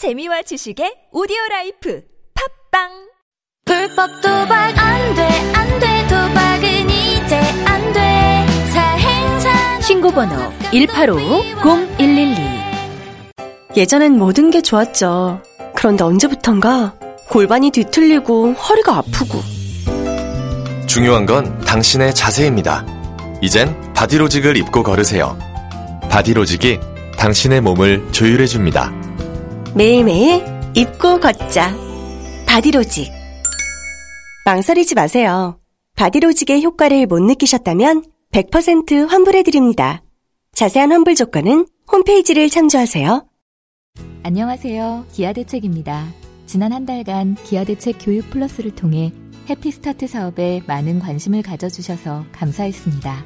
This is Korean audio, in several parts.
재미와 지식의 오디오 라이프 팟빵 불법 도박 안 돼, 안 돼, 도박은 이제 안 돼. 사행사 신고번호 1850112 예전엔 모든 게 좋았죠. 그런데 언제부턴가 골반이 뒤틀리고 허리가 아프고 중요한 건 당신의 자세입니다. 이젠 바디로직을 입고 걸으세요. 바디로직이 당신의 몸을 조율해줍니다. 매일매일 입고 걷자. 바디로직. 망설이지 마세요. 바디로직의 효과를 못 느끼셨다면 100% 환불해드립니다. 자세한 환불 조건은 홈페이지를 참조하세요. 안녕하세요. 기아대책입니다. 지난 한 달간 기아대책 교육 플러스를 통해 해피스타트 사업에 많은 관심을 가져주셔서 감사했습니다.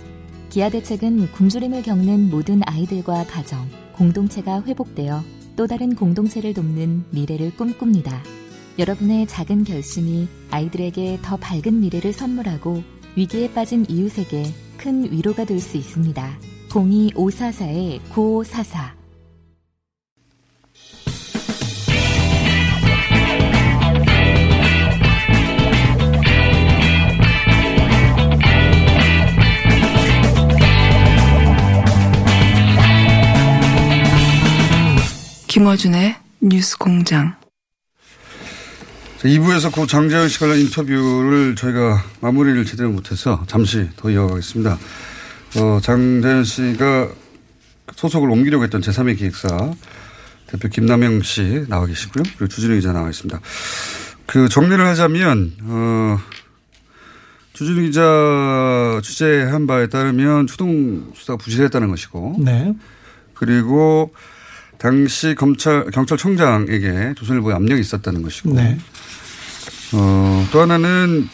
기아대책은 굶주림을 겪는 모든 아이들과 가정, 공동체가 회복되어 또 다른 공동체를 돕는 미래를 꿈꿉니다. 여러분의 작은 결심이 아이들에게 더 밝은 미래를 선물하고 위기에 빠진 이웃에게 큰 위로가 될 수 있습니다. 02544-9544 김어준의 뉴스 공장. 2부에서 고 장재현 씨 관련 인터뷰를 저희가 마무리를 제대로 못해서 잠시 더 이어가겠습니다. 어, 장재현 씨가 소속을 옮기려고 했던 제3의 기획사 대표 김남영 씨 나와 계시고요. 그리고 주진우 기자 나와 있습니다. 그 정리를 하자면, 어, 주진우 기자 취재한 바에 따르면 초동 수사가 부실했다는 것이고. 네. 그리고 당시 검찰, 경찰청장에게 조선일보에 압력이 있었다는 것이고. 네. 어, 또 하나는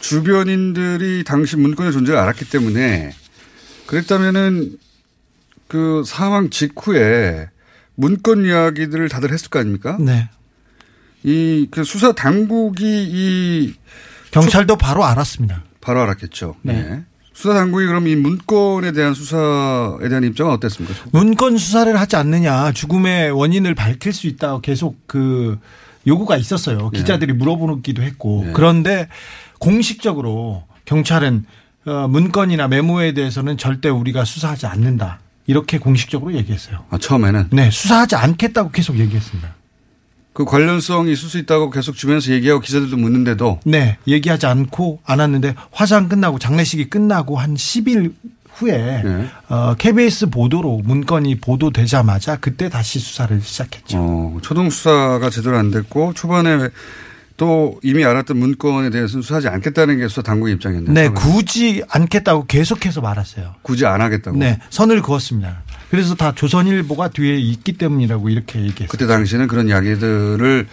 주변인들이 당시 문건의 존재를 알았기 때문에 그랬다면은 그 사망 직후에 문건 이야기들을 다들 했을 거 아닙니까? 네. 이 그 수사 당국이 이 경찰도 바로 알았습니다. 바로 알았겠죠. 네. 네. 수사 당국이 그럼 이 문건에 대한 수사에 대한 입장은 어땠습니까? 문건 수사를 하지 않느냐, 죽음의 원인을 밝힐 수 있다 계속 그 요구가 있었어요. 기자들이 물어보기도 했고. 네. 그런데 공식적으로 경찰은 어, 문건이나 메모에 대해서는 절대 우리가 수사하지 않는다. 이렇게 공식적으로 얘기했어요. 아, 처음에는 네, 수사하지 않겠다고 계속 얘기했습니다. 그 관련성이 있을 수 있다고 계속 주변에서 얘기하고 기자들도 묻는데도 네, 얘기하지 않고 않았는데 화상 끝나고 장례식이 끝나고 한 10일 후에 네. 어, KBS 보도로 문건이 보도되자마자 그때 다시 수사를 시작했죠. 어, 초동 수사가 제대로 안 됐고 초반에 또 이미 알았던 문건에 대해서는 수사하지 않겠다는 게 수사 당국의 입장이었네요. 네. 굳이 않겠다고 계속해서 말았어요. 굳이 안 하겠다고. 네, 선을 그었습니다. 그래서 다 조선일보가 뒤에 있기 때문이라고 이렇게 얘기했어요. 그때 당시에는 그런 이야기들을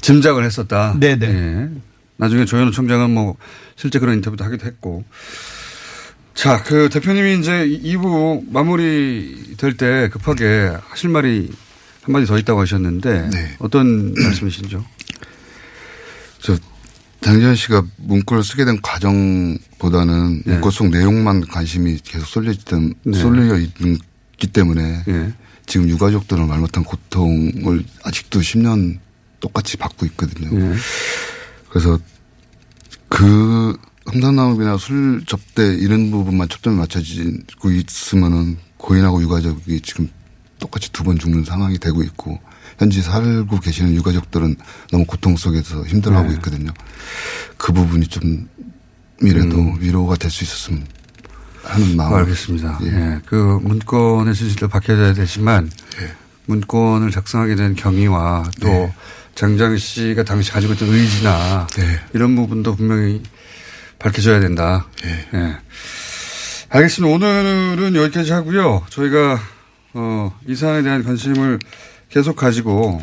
짐작을 했었다. 네네. 예. 나중에 조현우 총장은 뭐 실제 그런 인터뷰도 하기도 했고. 자, 그 대표님이 이제 2부 마무리 될 때 급하게 하실 말이 한마디 더 있다고 하셨는데 네. 어떤 말씀이신죠? 저 장재현 씨가 문구를 쓰게 된 과정보다는 네. 문구 속 내용만 관심이 계속 쏠려 있던 네. 쏠려 있 기 때문에 예. 지금 유가족들은 말 못한 고통을 아직도 10년 똑같이 받고 있거든요. 예. 그래서 그 험산나무이나 술 접대 이런 부분만 초점이 맞춰지고 있으면은 고인하고 유가족이 지금 똑같이 두 번 죽는 상황이 되고 있고 현지 살고 계시는 유가족들은 너무 고통 속에서 힘들어하고 네. 있거든요. 그 부분이 좀이라도 음. 위로가 될 수 있었으면 하는 마음. 알겠습니다. 예. 예. 그 문건의 진실도 밝혀져야 되지만 예. 문건을 작성하게 된 경위와 또 네. 장장 씨가 당시 가지고 있던 의지나 네. 이런 부분도 분명히 밝혀져야 된다. 예. 예. 알겠습니다. 오늘은 여기까지 하고요. 저희가 어, 이 사안에 대한 관심을 계속 가지고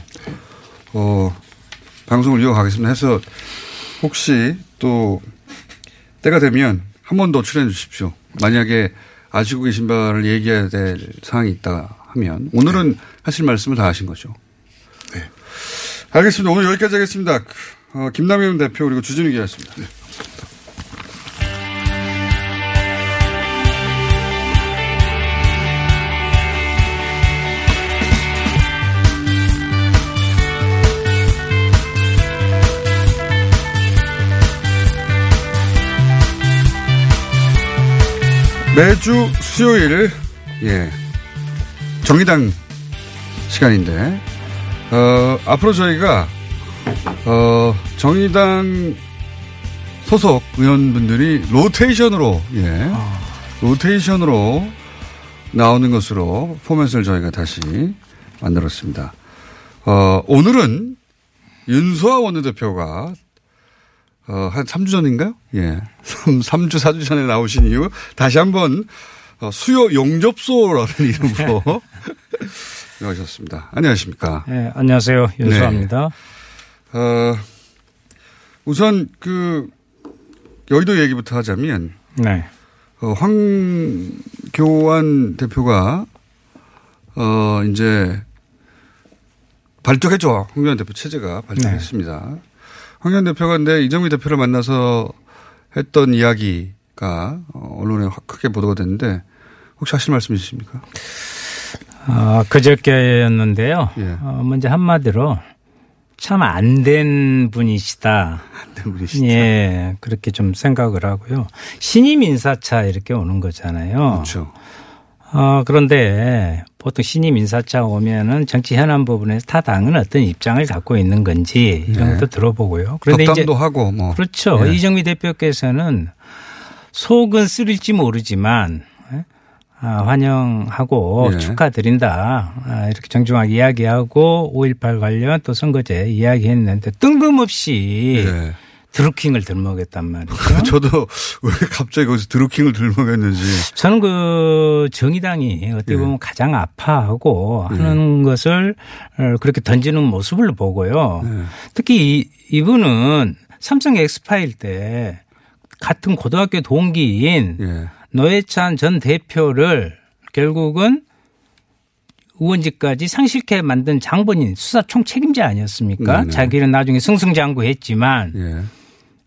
어, 방송을 이어가겠습니다. 해서 혹시 또 때가 되면 한 번 더 출연해 주십시오. 만약에 아시고 계신 바를 얘기해야 될 사항이 있다 하면 오늘은 하실 말씀을 다 하신 거죠. 네. 알겠습니다. 오늘 여기까지 하겠습니다. 어, 김남현 대표 그리고 주진우 기자였습니다. 매주 수요일, 예, 정의당 시간인데, 어, 앞으로 저희가, 어, 정의당 소속 의원분들이 로테이션으로, 예, 로테이션으로 나오는 것으로 포맷을 저희가 다시 만들었습니다. 어, 오늘은 윤소아 원내대표가 어, 한 3주 전인가요? 예. 3, 3주, 4주 전에 나오신 이후 다시 한번 어, 수요 용접소라는 이름으로 나오셨습니다. 안녕하십니까. 네, 안녕하세요. 윤수아입니다. 네. 어, 우선 그 여의도 얘기부터 하자면 네. 어, 황교안 대표가 어, 이제 발족했죠. 황교안 대표 체제가 발족했습니다. 네. 황교안 대표가 근데 이정미 대표를 만나서 했던 이야기가 어, 언론에 크게 보도가 됐는데 혹시 하실 말씀 있으십니까? 아, 그저께였는데요. 예. 어, 먼저 한마디로 참 안 된 분이시다. 안 된 분이시다. 예, 그렇게 좀 생각을 하고요. 신임 인사차 이렇게 오는 거잖아요. 그렇죠. 어, 그런데 보통 신임 인사차 오면은 정치 현안 부분에서 타 당은 어떤 입장을 갖고 있는 건지 이런 네. 것도 들어보고요. 그런데 이제 하고 뭐 그렇죠. 네. 이정미 대표께서는 속은 쓰릴지 모르지만 아, 환영하고 예. 축하드린다. 아, 이렇게 정중하게 이야기하고 5.18 관련 또 선거제 이야기했는데 뜬금없이 예. 드루킹을 들먹였단 말이죠. 저도 왜 갑자기 거기서 드루킹을 들먹였는지. 저는 그 정의당이 어떻게 보면 예. 가장 아파하고 예. 하는 것을 어, 그렇게 던지는 모습을 보고요. 예. 특히 이, 이분은 삼성 엑스파일 때 같은 고등학교 동기인 예. 노회찬 전 대표를 결국은 의원직까지 상실케 만든 장본인 수사 총 책임자 아니었습니까? 네네. 자기는 나중에 승승장구했지만 예.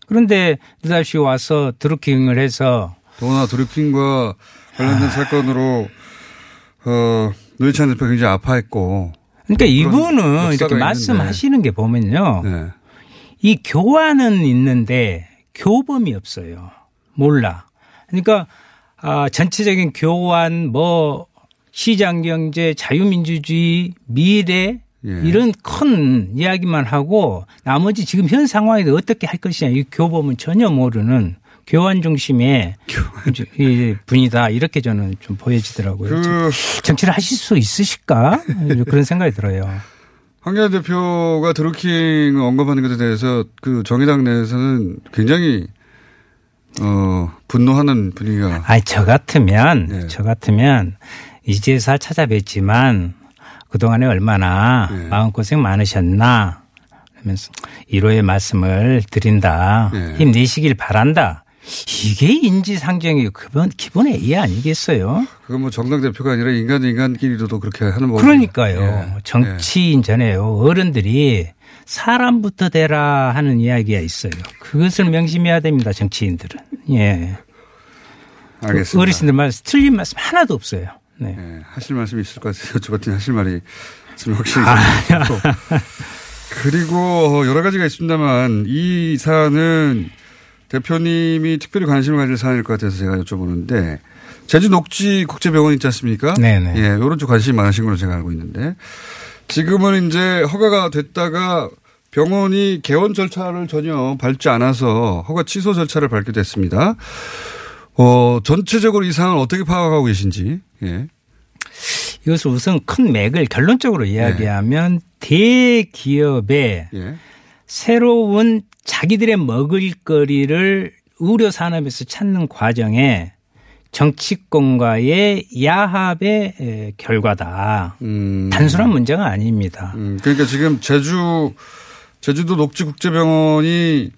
그런데 느닷없이 와서 드루킹을 해서 더구나 드루킹과 관련된 아. 사건으로 어, 노회찬 대표 굉장히 아파했고 그러니까 이분은 이렇게 말씀하시는 게 보면요. 네. 이 교환은 있는데 교범이 없어요. 몰라. 그러니까 아, 전체적인 교환, 뭐, 시장 경제, 자유민주주의, 미래, 예. 이런 큰 이야기만 하고 나머지 지금 현 상황에서 어떻게 할 것이냐 이 교범은 전혀 모르는 교환 중심의 이 분이다 이렇게 저는 좀 보여지더라고요. 그 정치를 하실 수 있으실까 그런 생각이 들어요. 황교안 대표가 드루킹 언급하는 것에 대해서 그 정의당 내에서는 굉장히 어, 분노하는 분위기가. 아니, 저 같으면, 네. 저 같으면 이제사 찾아뵙지만 그동안에 얼마나 네. 마음고생 많으셨나 그러면서 위로의 말씀을 드린다. 네. 힘내시길 바란다. 이게 인지상정이 기본, 기본 A 아니겠어요? 그건 뭐 정당 대표가 아니라 인간 인간끼리도 그렇게 하는 거 그러니까요. 예. 정치인 전에요. 어른들이 사람부터 되라 하는 이야기가 있어요. 그것을 명심해야 됩니다. 정치인들은. 예. 알겠습니다. 어르신들 말씀 틀린 말씀 하나도 없어요. 네. 네. 하실 말씀이 있을 것 같아요. 저같은 하실 말이 좀 확실히 아, 그리고 여러 가지가 있습니다만 이 사안은 대표님이 특별히 관심을 가질 사안일 것 같아서 제가 여쭤보는데 제주 녹지 국제병원 있지 않습니까? 네네. 예, 이런 쪽 관심이 많으신 걸로 제가 알고 있는데 지금은 이제 허가가 됐다가 병원이 개원 절차를 전혀 밟지 않아서 허가 취소 절차를 밟게 됐습니다. 어, 전체적으로 이 상황을 어떻게 파악하고 계신지. 예. 이것을 우선 큰 맥을 결론적으로 이야기하면 예. 대기업의 예. 새로운 자기들의 먹을거리를 의료 산업에서 찾는 과정에 정치권과의 야합의 결과다. 음. 단순한 문제가 아닙니다. 음. 그러니까 지금 제주 제주도 녹지국제병원이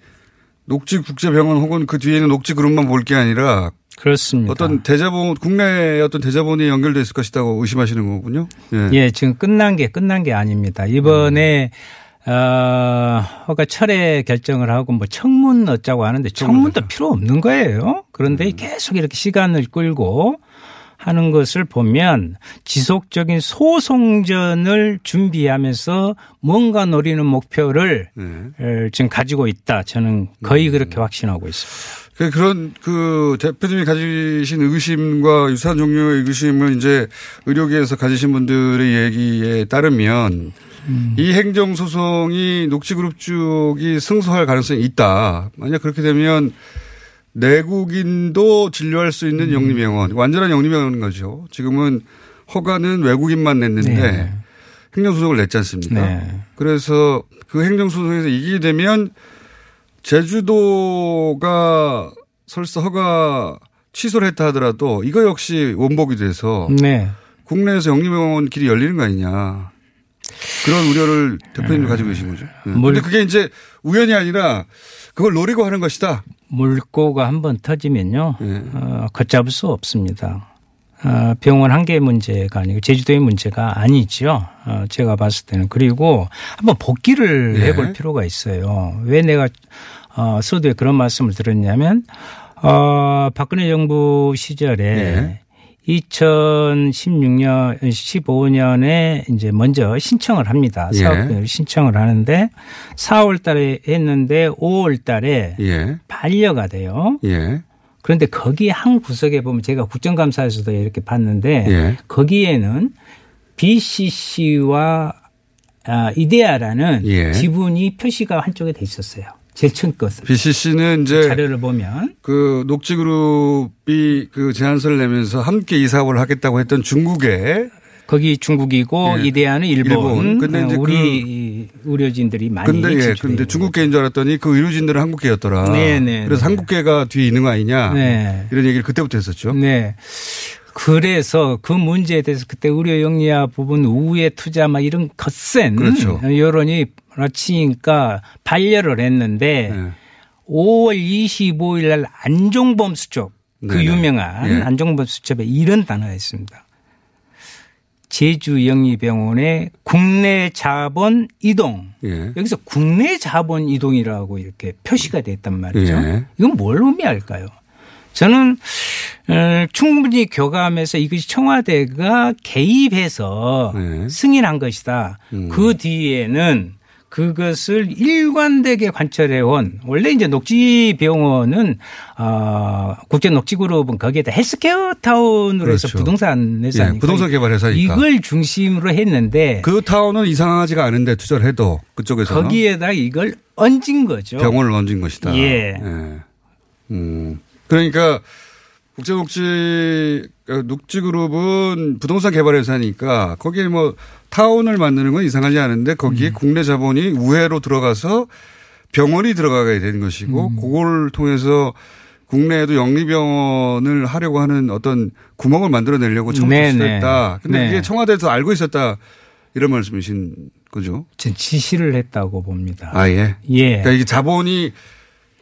녹지국제병원 혹은 그 뒤에는 녹지그룹만 볼 게 아니라 그렇습니다. 어떤 대자본 국내의 어떤 대자본이 연결돼 있을 것이라고 의심하시는 거군요. 예. 예, 지금 끝난 게 끝난 게 아닙니다. 이번에 음. 어, 허가 철회 결정을 하고 뭐 청문 어쩌고 하는데 청문도 필요 없는 거예요. 그런데 음. 계속 이렇게 시간을 끌고 하는 것을 보면 지속적인 소송전을 준비하면서 뭔가 노리는 목표를 네. 지금 가지고 있다. 저는 거의 음. 그렇게 확신하고 있습니다. 그 그런 그 대표님이 가지신 의구심과 유사한 종류의 의구심을 이제 의료계에서 가지신 분들의 얘기에 따르면 음. 이 행정소송이 녹지그룹 쪽이 승소할 가능성이 있다. 만약 그렇게 되면 내국인도 진료할 수 있는 음. 영리병원, 완전한 영리병원인 거죠. 지금은 허가는 외국인만 냈는데 네. 행정소송을 냈지 않습니까? 네. 그래서 그 행정소송에서 이기게 되면 제주도가 설사 허가 취소를 했다 하더라도 이거 역시 원복이 돼서 네. 국내에서 영리병원 길이 열리는 거 아니냐. 그런 우려를 대표님이 음. 가지고 계신 거죠. 네. 그런데 그게 이제 우연이 아니라 그걸 노리고 하는 것이다. 물고가 한번 터지면요. 네. 어, 걷잡을 수 없습니다. 어, 병원 한 개의 문제가 아니고 제주도의 문제가 아니죠. 어, 제가 봤을 때는. 그리고 한번 복귀를 네. 해볼 필요가 있어요. 왜 내가 어, 서두에 그런 말씀을 드렸냐면 어, 박근혜 정부 시절에 네. 2016년, 15년에 이제 먼저 신청을 합니다. 예. 사업을 신청을 하는데 4월 달에 했는데 5월 달에 예. 반려가 돼요. 예. 그런데 거기 한 구석에 보면 제가 국정감사에서도 이렇게 봤는데 예. 거기에는 BCC와 아, 이데아라는 예. 지분이 표시가 한쪽에 돼 있었어요. 첫 것은. BCC는 이제 자료를 보면 그 녹지그룹이 그 제안서를 내면서 함께 이 사업을 하겠다고 했던 중국에 거기 중국이고 예. 이데아는 일본. 일본. 근데 이제 우리 그 의료진들이 많이 근데 예. 근데 중국계인 줄 알았더니 그 의료진들은 한국계였더라. 네네. 네, 그래서 네. 한국계가 뒤에 있는 거 아니냐. 네. 이런 얘기를 그때부터 했었죠. 네. 그래서 그 문제에 대해서 그때 의료 영리화 부분 우회 투자 막 이런 거센 그렇죠. 여론이 치니까 반려를 했는데 네. 5월 25일 날 안종범 수첩 그 네네. 유명한 네. 안종범 수첩에 이런 단어가 있습니다. 제주 영리병원의 국내 자본 이동. 예. 여기서 국내 자본 이동이라고 이렇게 표시가 됐단 말이죠. 예. 이건 뭘 의미할까요? 저는 어, 충분히 교감해서 이것이 청와대가 개입해서 네. 승인한 것이다. 음. 그 뒤에는 그것을 일관되게 관철해 온 원래 이제 녹지병원은 어 국제 녹지그룹은 거기에다 헬스케어 타운으로 그렇죠. 해서 부동산 회사 예, 부동산 개발 회사니까 이걸 중심으로 했는데 그 타운은 이상하지가 않은데 투자를 해도 그쪽에서 거기에다 이걸 얹은 거죠. 병원을 얹은 것이다. 예. 예. 음. 그러니까 국제녹지 어, 녹지그룹은 부동산 개발 회사니까 거기에 뭐 타운을 만드는 건 이상하지 않은데 거기에 음. 국내 자본이 우회로 들어가서 병원이 들어가게 되는 것이고 음. 그걸 통해서 국내에도 영리병원을 하려고 하는 어떤 구멍을 만들어내려고 처음부터 시도했다. 근데 네. 이게 청와대에서 알고 있었다 이런 말씀이신 거죠? 전 지시를 했다고 봅니다. 아 예. 예. 그러니까 이게 자본이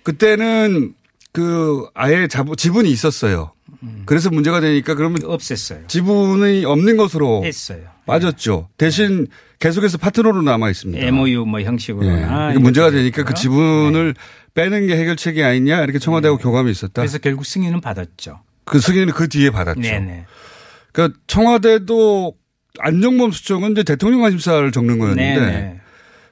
그때는 그 아예 자본 지분이 있었어요. 음. 그래서 문제가 되니까 그러면 없앴어요. 지분이 없는 것으로 했어요. 빠졌죠. 대신 계속해서 파트너로 남아 있습니다. MOU 뭐 형식으로나 네. 문제가 되니까 그 지분을 네. 빼는 게 해결책이 아니냐 이렇게 청와대하고 네. 교감이 있었다. 그래서 결국 승인은 받았죠. 그 승인은 그 뒤에 받았죠. 네네. 그러니까 청와대도 안종범 수석은 이제 대통령 관심사를 적는 거였는데 네네.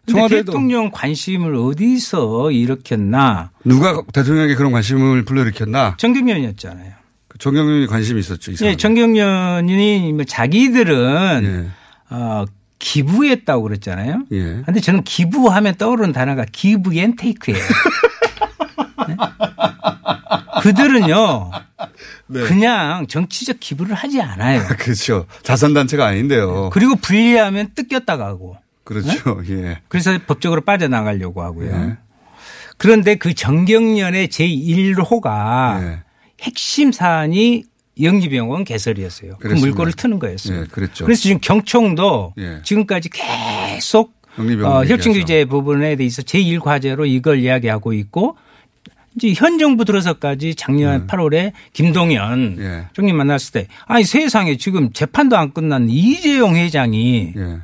청와대도 대통령 관심을 어디서 일으켰나? 누가 대통령에게 그런 관심을 불러일으켰나? 전경련이었잖아요. 그 전경련이 관심이 있었죠. 네, 전경련이 뭐 자기들은 예. 어, 기부했다고 그랬잖아요. 예. 근데 저는 기부하면 떠오르는 단어가 기부 and take예요. 네? 그들은요. 네. 그냥 정치적 기부를 하지 않아요. 그렇죠. 자선단체가 아닌데요. 그리고 분리하면 뜯겼다 가고. 그렇죠. 네? 예. 그래서 법적으로 빠져나가려고 하고요. 예. 그런데 그 정경련의 제1호가 예. 핵심 사안이 영지병원 개설이었어요. 그 그랬습니다. 그 물꼬를 트는 거였어요. 예, 그랬죠. 그래서 지금 경총도 예. 지금까지 계속 어, 혈증 규제 부분에 대해서 제1과제로 이걸 이야기하고 있고 이제 현 정부 들어서까지 작년 네. 8월에 김동연 예. 총리 만났을 때 아니 세상에 지금 재판도 안 끝난 이재용 회장이 예.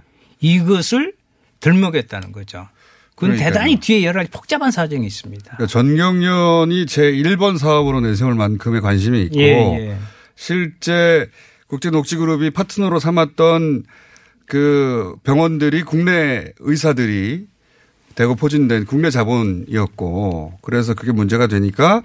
이것을 들먹였다는 거죠. 그건 그러니까요. 대단히 뒤에 여러 가지 복잡한 사정이 있습니다. 그러니까 전경련이 제 1번 사업으로 내세울 만큼의 관심이 있고 예, 예. 실제 국제녹지그룹이 파트너로 삼았던 그 병원들이 국내 의사들이 대거 포진된 국내 자본이었고 그래서 그게 문제가 되니까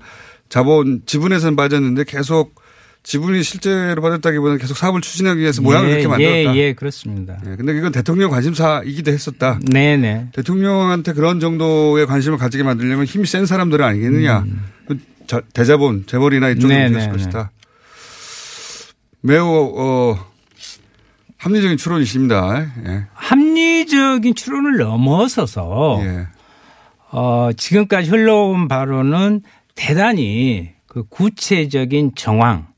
자본 지분에서는 빠졌는데 계속 지분이 실제로 받았다기보다는 계속 사업을 추진하기 위해서 모양을 예, 그렇게 만들었다. 예, 예, 그렇습니다. 예, 근데 이건 대통령 관심사이기도 했었다. 네네. 네. 대통령한테 그런 정도의 관심을 가지게 만들려면 힘이 센 사람들은 아니겠느냐. 음. 그 대자본, 재벌이나 이쪽이 네, 문제였을 네, 것이다. 매우, 어, 합리적인 추론이십니다. 예. 합리적인 추론을 넘어서서 예. 어, 지금까지 흘러온 바로는 대단히 그 구체적인 정황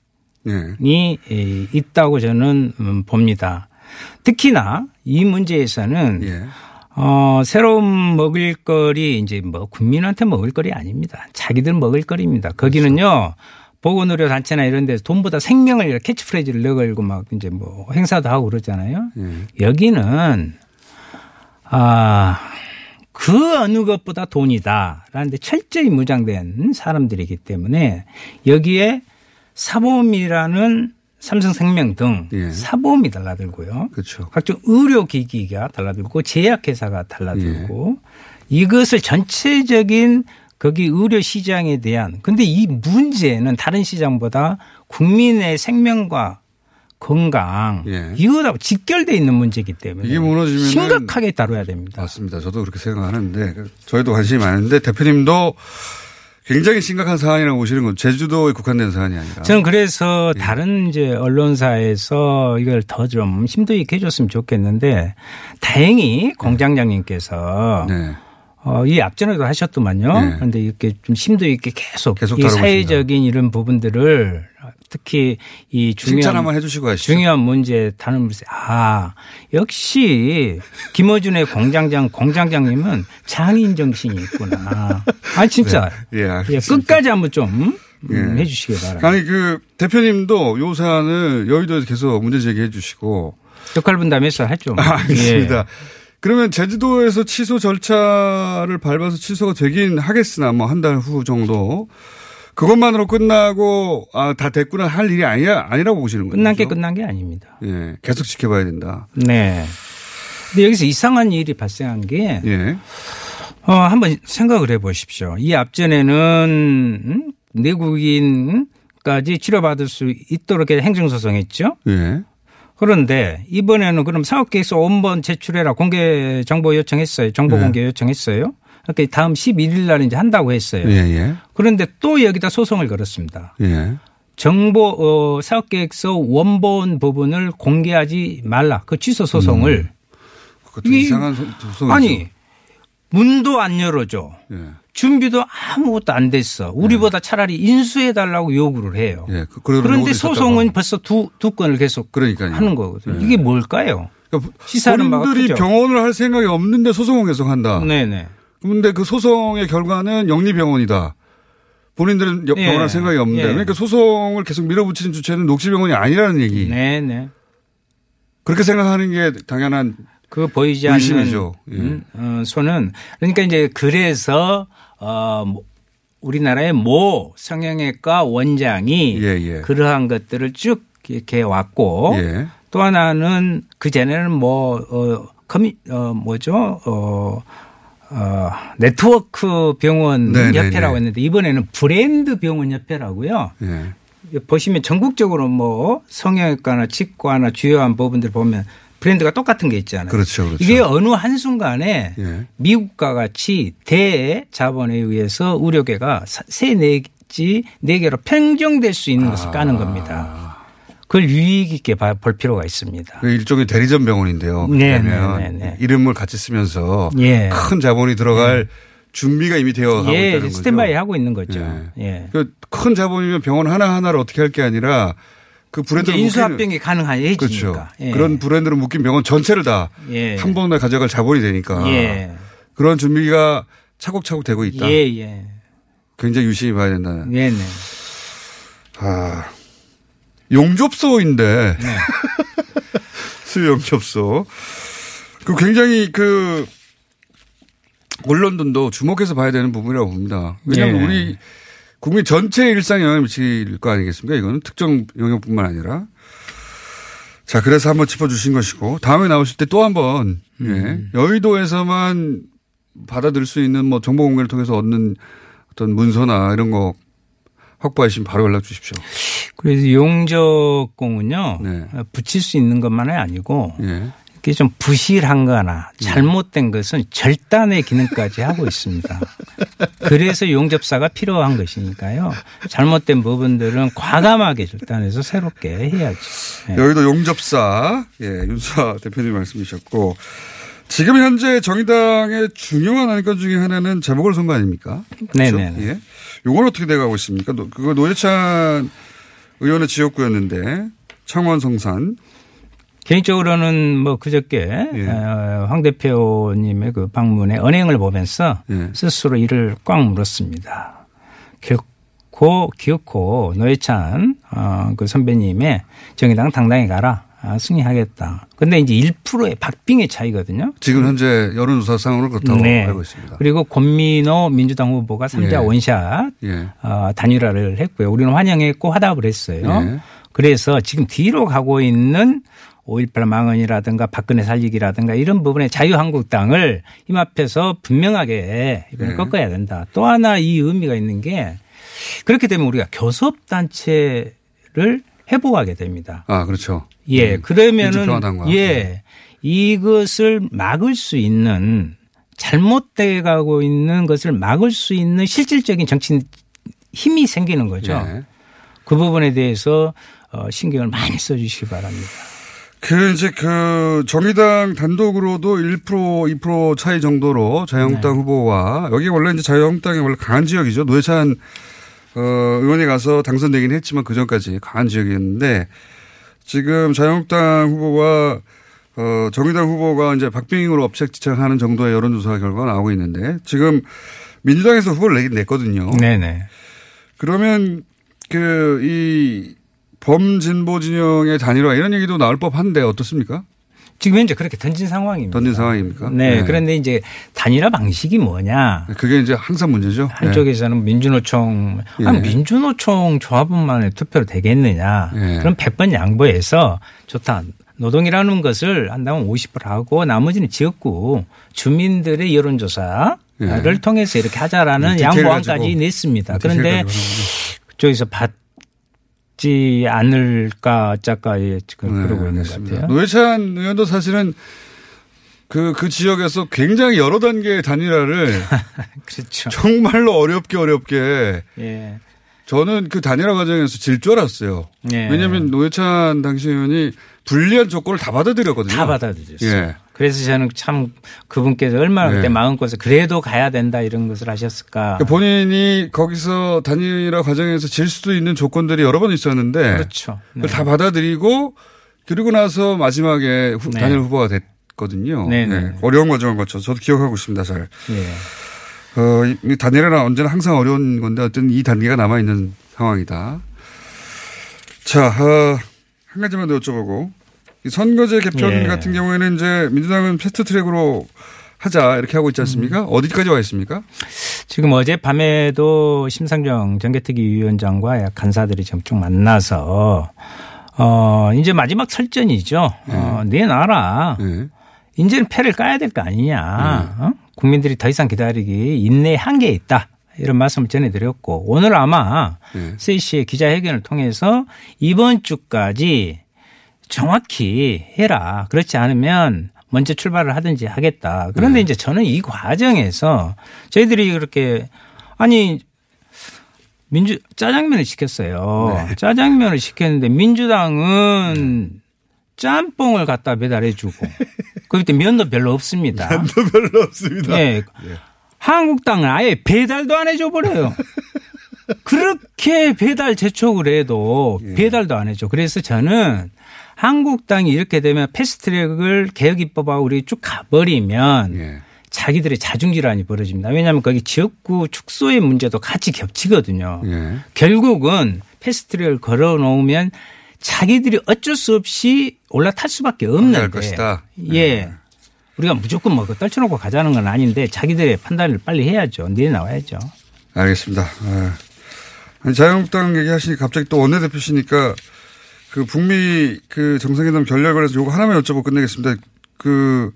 이 예. 있다고 저는 음, 봅니다. 특히나 이 문제에서는 예. 어, 새로운 먹을거리 이제 뭐 국민한테 먹을거리 아닙니다. 자기들 먹을거리입니다. 거기는요. 그렇죠. 보건의료 단체나 이런 데서 돈보다 생명을 캐치프레이즈를 넣어걸고 막 이제 뭐 행사도 하고 그러잖아요. 예. 여기는 아, 그 어느 것보다 돈이다. 라는데 철저히 무장된 사람들이기 때문에 여기에 사보험이라는 삼성생명 등 예. 사보험이 달라들고요. 그렇죠. 각종 의료기기가 달라들고 제약회사가 달라들고 예. 이것을 전체적인 거기 의료 시장에 대한 근데 이 문제는 다른 시장보다 국민의 생명과 건강 예. 이거하고 직결돼 있는 문제이기 때문에 이게 무너지면 심각하게 다뤄야 됩니다. 맞습니다. 저도 그렇게 생각하는데 저희도 관심이 많은데 대표님도 굉장히 심각한 사안이라고 보시는 건 제주도에 국한된 사안이 아니라. 저는 그래서 예. 다른 이제 언론사에서 이걸 더 좀 심도 있게 해줬으면 좋겠는데 다행히 공장장님께서 네. 어, 이 앞전에도 하셨더만요. 네. 그런데 이렇게 좀 심도 있게 계속, 계속 이 사회적인 이런 부분들을 특히 이 중요한. 중요한 문제 다루면서 아 역시 김어준의 공장장 공장장님은 장인 정신이 있구나. 아 진짜 네. 예, 예, 끝까지 한번 좀 음, 예. 해주시기 바랍니다. 아니 그 대표님도 요 사안을 여의도에서 계속 문제 제기해 주시고 역할 분담해서 했죠. 아, 알겠습니다. 예. 그러면 제주도에서 취소 절차를 밟아서 취소가 되긴 하겠으나 뭐 한 달 후 정도 그것만으로 끝나고 아, 다 됐구나 할 일이 아니야 아니라고 보시는 거죠. 끝난 게 끝난 게 아닙니다. 예, 계속 지켜봐야 된다. 네. 근데 여기서 이상한 일이 발생한 게 예. 어, 한번 생각을 해 보십시오. 이 앞전에는 음? 내국인까지 치료받을 수 있도록 행정소송했죠. 예. 그런데 이번에는 그럼 사업계획서 원본 제출해라 공개 정보 요청했어요. 정보 예. 공개 요청했어요. 그러니까 다음 11일 날 이제 한다고 했어요. 예, 예. 그런데 또 여기다 소송을 걸었습니다. 예. 정보 어, 사업계획서 원본 부분을 공개하지 말라. 그 취소 소송을. 음. 이, 상한 소송이죠. 아니 문도 안 열어줘. 예. 준비도 아무것도 안 됐어. 우리보다 예. 차라리 인수해 달라고 요구를 해요. 예. 그, 그런데 소송은 벌써 두, 두 건을 계속 그러니까요. 하는 거거든요. 예. 이게 뭘까요? 그러니까 시사는 본인들이 병원을 할 생각이 없는데 소송을 계속 한다. 네네. 그런데 그 소송의 결과는 영리병원이다. 본인들은 예. 병원할 생각이 없는데. 예. 그러니까 소송을 계속 밀어붙이는 주체는 녹지병원이 아니라는 얘기. 네네. 네. 그렇게 생각하는 게 당연한 그 보이지 않는 의심이죠. 예. 음, 어, 손은 그러니까 이제 그래서 어뭐 우리나라의 모 성형외과 원장이 예, 예. 그러한 것들을 쭉 이렇게 왔고 예. 또 하나는 그 전에는 뭐 어 커미 어 뭐죠 어 어, 네트워크 병원 네네네. 네, 협회라고 네. 했는데 이번에는 브랜드 병원 협회라고요. 네. 보시면 전국적으로 뭐 성형외과나 치과나 주요한 부분들 보면 브랜드가 똑같은 게 있잖아요. 그렇죠. 그렇죠. 이게 어느 한순간에 예. 미국과 같이 대자본에 의해서 의료계가 세 내지 네 개로 평정될 수 있는 것을 아. 까는 겁니다. 그걸 유익 있게 볼 필요가 있습니다. 그 일종의 대리점 병원인데요. 네, 네, 네, 네, 이름을 같이 쓰면서 예. 큰 자본이 들어갈 네. 준비가 이미 되어 가고 예, 있다는 거죠. 스탠바이 하고 있는 거죠. 예. 예. 그큰 자본이면 병원 하나 하나를 어떻게 할 게 아니라 그 브랜드를 인수합병이 가능해지니까. 그렇죠. 예. 그런 브랜드로 묶인 병원 전체를 다한 예. 번에 가져갈 자본이 되니까 예. 그런 준비가 차곡차곡 되고 있다. 예, 예. 굉장히 유심히 봐야 된다는. 네, 네. 아. 용접소인데. 네. 수용접소. 그 굉장히 그 언론들도 주목해서 봐야 되는 부분이라고 봅니다. 왜냐하면 네. 우리 국민 전체의 일상에 영향을 미칠 거 아니겠습니까? 이거는 특정 영역뿐만 아니라. 자, 그래서 한번 짚어주신 것이고 다음에 나오실 때 또 한번 음. 예. 여의도에서만 받아들일 수 있는 뭐 정보 공개를 통해서 얻는 어떤 문서나 이런 거 확보하시면 바로 연락 주십시오. 그래서 용적공은요 네. 붙일 수 있는 것만이 아니고 네. 이게 좀 부실한 거나 잘못된 것은 절단의 기능까지 하고 있습니다. 그래서 용접사가 필요한 것이니까요. 잘못된 부분들은 과감하게 절단해서 새롭게 해야죠. 네. 여기도 용접사, 예, 윤수아 대표님 말씀이셨고 지금 현재 정의당의 중요한 안건 중에 하나는 재보궐선거 아닙니까? 그렇죠? 네네. 예. 요건 어떻게 돼가고 있습니까? 그거 노회찬 의원의 지역구였는데 창원 성산 개인적으로는 뭐 그저께 예. 어, 황 대표님의 그 방문에 언행을 보면서 예. 스스로 이를 꽉 물었습니다. 결코 기어코 노회찬 어, 그 선배님의 정의당 당당히 가라. 아, 승리하겠다. 근데 이제 1%의 박빙의 차이거든요. 지금 현재 여론조사상으로 그렇다고 네. 알고 있습니다. 그리고 권민호 민주당 후보가 3자 예. 원샷 예. 어, 단일화를 했고요. 우리는 환영했고 화답을 했어요. 예. 그래서 지금 뒤로 가고 있는 5.18 망언이라든가 박근혜 살리기라든가 이런 부분에 자유한국당을 힘 앞에서 분명하게 이걸 네. 꺾어야 된다. 또 하나 이 의미가 있는 게 그렇게 되면 우리가 교섭단체를 회복하게 됩니다. 아, 그렇죠. 예. 음. 그러면은 예. 네. 이것을 막을 수 있는 잘못돼 가고 있는 것을 막을 수 있는 실질적인 정치 힘이 생기는 거죠. 네. 그 부분에 대해서 어, 신경을 많이 써 주시기 바랍니다. 그 이제 그 정의당 단독으로도 1% 2% 차이 정도로 자유한국당 네. 후보와 여기 원래 이제 자유한국당이 원래 강한 지역이죠. 노회찬 어, 의원이 가서 당선되긴 했지만 그 전까지 강한 지역이었는데 지금 자유한국당 후보와 어, 정의당 후보가 이제 박빙으로 업체지창하는 정도의 여론조사 결과가 나오고 있는데 지금 민주당에서 후보를 내긴 냈거든요. 네네. 그러면 그 이 범진보 진영의 단일화 이런 얘기도 나올 법한데 어떻습니까? 지금 현재 그렇게 던진 상황입니다. 던진 상황입니까? 네. 네. 그런데 이제 단일화 방식이 뭐냐. 그게 이제 항상 문제죠. 한쪽에서는 네. 민주노총, 예. 아니, 민주노총 조합원만의 투표로 되겠느냐. 예. 그럼 100번 양보해서 좋다. 노동이라는 것을 한다면 50% 하고 나머지는 지역구 주민들의 여론조사를 예. 통해서 이렇게 하자라는 양보안까지 냈습니다. 그런데 그쪽에서 받 있지 않을까 작가에 지금 네, 그러고 있는 알겠습니다. 것 같아요. 노회찬 의원도 사실은 그, 그 지역에서 굉장히 여러 단계의 단일화를 그렇죠. 정말로 어렵게 어렵게 예. 저는 그 단일화 과정에서 질 줄 알았어요. 예. 왜냐하면 노회찬 당시 의원이 불리한 조건을 다 받아들였거든요. 다 받아들였어요. 예. 그래서 저는 참 그분께서 얼마나 네. 그때 마음껏 그래도 가야 된다 이런 것을 하셨을까. 그러니까 본인이 거기서 단일화 과정에서 질 수도 있는 조건들이 여러 번 있었는데. 그렇죠. 네. 다 받아들이고 그리고 나서 마지막에 후, 네. 단일 후보가 됐거든요. 네, 네. 네. 어려운 과정을 거쳐 저도 기억하고 있습니다. 잘. 네. 어, 이 단일화는 언제나 항상 어려운 건데 어떤 이 단계가 남아 있는 상황이다. 자, 어, 한 가지만 더 여쭤보고 선거제 개편 예. 같은 경우에는 이제 민주당은 패스트 트랙으로 하자 이렇게 하고 있지 않습니까? 음. 어디까지 와 있습니까? 지금 어제 밤에도 심상정 정개특위 위원장과 간사들이 지금 쭉 만나서 어 이제 마지막 설전이죠. 네. 어, 내놔라. 네. 이제는 패를 까야 될 거 아니냐. 네. 어? 국민들이 더 이상 기다리기 인내 한계에 있다. 이런 말씀을 전해드렸고 오늘 아마 네. 3시에 기자회견을 통해서 이번 주까지 정확히 해라. 그렇지 않으면 먼저 출발을 하든지 하겠다. 그런데 네. 이제 저는 이 과정에서 저희들이 그렇게 아니 민주 짜장면을 시켰어요. 네. 짜장면을 시켰는데 민주당은 네. 짬뽕을 갖다 배달해 주고 그때 면도 별로 없습니다. 면도 별로 없습니다. 네. 네. 한국당은 아예 배달도 안 해줘 버려요. 그렇게 배달 재촉을 해도 예. 배달도 안 해줘. 그래서 저는 한국당이 이렇게 되면 패스트트랙을 개혁 입법하고 우리 쭉 가버리면 예. 자기들의 자중질환이 벌어집니다. 왜냐하면 거기 지역구 축소의 문제도 같이 겹치거든요. 예. 결국은 패스트트랙을 걸어놓으면 자기들이 어쩔 수 없이 올라탈 수밖에 없는데. 것이다. 예. 예. 우리가 무조건 뭐 떨쳐놓고 가자는 건 아닌데 자기들의 판단을 빨리 해야죠. 내나와야죠. 알겠습니다. 아. 자유한국당 얘기하시니 갑자기 또 원내대표시니까 그 북미 그 정상회담 결렬 관해서 요거 하나만 여쭤보고 끝내겠습니다. 그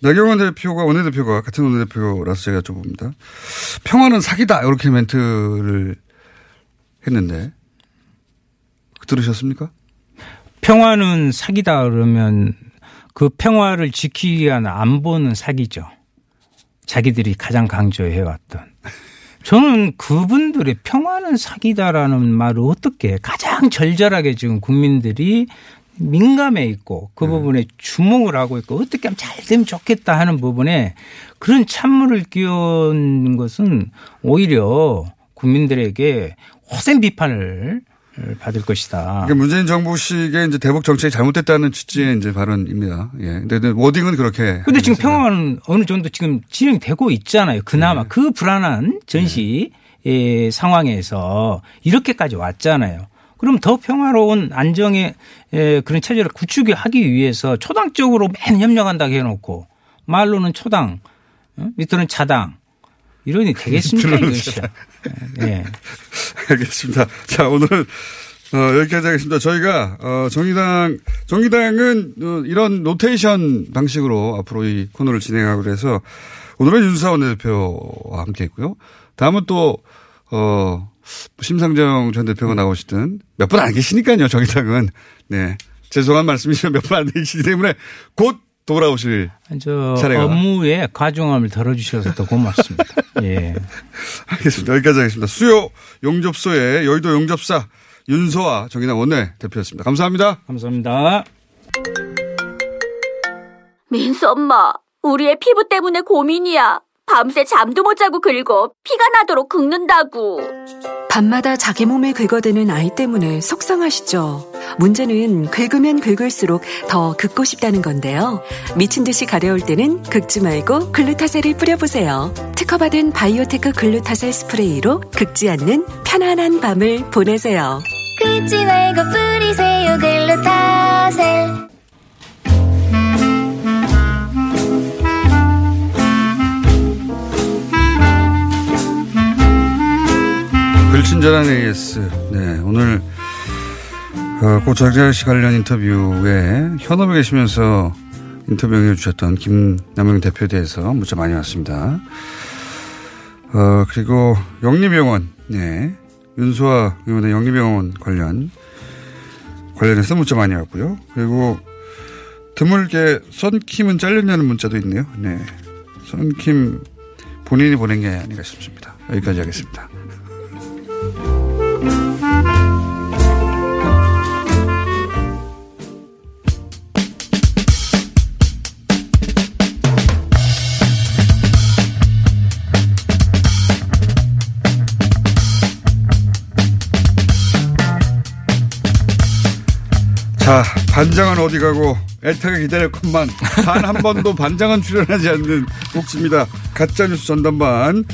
나경원 대표가 원내대표가 같은 원내대표라서 제가 여쭤봅니다. 평화는 사기다 이렇게 멘트를 했는데 들으셨습니까? 평화는 사기다 그러면 그 평화를 지키기 위한 안보는 사기죠. 자기들이 가장 강조해왔던. 저는 그분들의 평화는 사기다라는 말을 어떻게 가장 절절하게 지금 국민들이 민감해 있고 그 네. 부분에 주목을 하고 있고 어떻게 하면 잘 되면 좋겠다 하는 부분에 그런 찬물을 끼얹는 것은 오히려 국민들에게 호센 비판을 받을 것이다. 그러니까 문재인 정부식의 이제 대북 정책이 잘못됐다는 취지의 이제 발언입니다. 예. 근데 워딩은 그렇게. 근데 지금 평화는 어느 정도 지금 진행되고 있잖아요. 그나마 네. 그 불안한 전시 네. 상황에서 이렇게까지 왔잖아요. 그럼 더 평화로운 안정의 그런 체제를 구축하기 위해서 초당적으로 맨 협력한다고 해놓고 말로는 초당, 어? 밑으로는 차당 이러니 되겠습니까 이것이? 네. 알겠습니다. 자 오늘은 어, 여기까지 하겠습니다. 저희가 어, 정의당 정의당은 어, 이런 로테이션 방식으로 앞으로 이 코너를 진행하고 그래서 오늘은 윤사원 대표와 함께 했고요. 다음은 또 어, 심상정 전 대표가 나오시든 몇 분 안 계시니까요. 정의당은 네 죄송한 말씀이지만 몇 분 안 계시기 때문에 곧 돌아오실 저 차례가. 업무에 과중함을 덜어주셔서 더 고맙습니다. 예. 알겠습니다. 여기까지 하겠습니다. 수요 용접소의 여의도 용접사 윤소아 정의당 원내 대표였습니다. 감사합니다. 감사합니다. 민수 엄마, 우리의 피부 때문에 고민이야. 밤새 잠도 못 자고 긁어 피가 나도록 긁는다고. 밤마다 자기 몸에 긁어대는 아이 때문에 속상하시죠? 문제는 긁으면 긁을수록 더 긁고 싶다는 건데요. 미친 듯이 가려울 때는 긁지 말고 글루타셀을 뿌려보세요. 특허받은 바이오테크 글루타셀 스프레이로 긁지 않는 편안한 밤을 보내세요. 긁지 말고 뿌리세요 글루타셀. 불친절한 AS. 네, 오늘 어, 고 장재현 씨 관련 인터뷰에 현업에 계시면서 인터뷰 해 주셨던 김남영 대표에 대해서 문자 많이 왔습니다. 어, 그리고 영리병원, 네. 윤소아 의원의 영리병원 관련, 관련해서 문자 많이 왔고요. 그리고 드물게 선킴은 잘렸냐는 문자도 있네요. 네. 선킴 본인이 보낸 게 아닌가 싶습니다. 여기까지 하겠습니다. 자, 반장은 어디 가고 애타게 기다렸건만 단 한 번도 반장은 출연하지 않는 복지입니다. 가짜뉴스 전담반.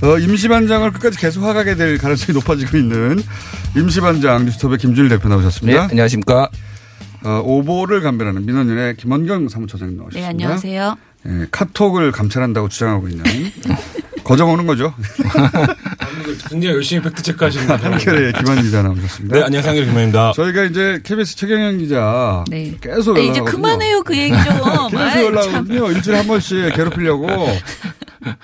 어, 임시반장을 끝까지 계속 하게 될 가능성이 높아지고 있는 임시반장 뉴스톱의 김준일 대표 나오셨습니다. 네, 안녕하십니까. 어, 오보를 감별하는 민원연의 김원경 사무처장님 나오셨습니다. 네, 안녕하세요. 네, 카톡을 감찰한다고 주장하고 있는 거저 먹는 거죠. 굉장히 열심히 팩트 체크 하시는 분. 한결의 김한 기자 나오셨습니다. 네, 안녕하세요. 한결 김한입니다. 저희가 이제 KBS 최경영 기자 네. 계속 네, 이제 그만해요 그 얘기 좀. 계속 연락하거든요. 일주일에 한 번씩 괴롭히려고.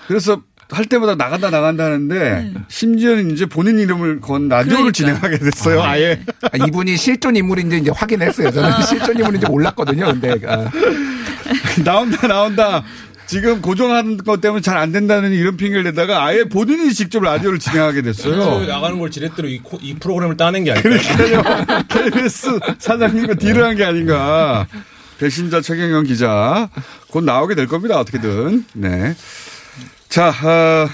그래서 할 때마다 나간다 나간다 하는데 네. 심지어는 이제 본인 이름을 건 라디오를 그러니까. 진행하게 됐어요. 아, 예 아, 이분이 실존 인물인지 이제 확인했어요. 저는 아. 실존 인물인지 몰랐거든요. 근데 아. 나온다 나온다. 지금 고정하는 것 때문에 잘 안 된다는 이런 핑계를 대다가 아예 본인이 직접 라디오를 진행하게 됐어요. 나가는 걸 지렛대로 이, 이 프로그램을 따낸 게 아닐까. 그러니까요. KBS 사장님과 딜을 한 게 아닌가. 배신자 최경영 기자 곧 나오게 될 겁니다. 어떻게든. 네. 자, 어,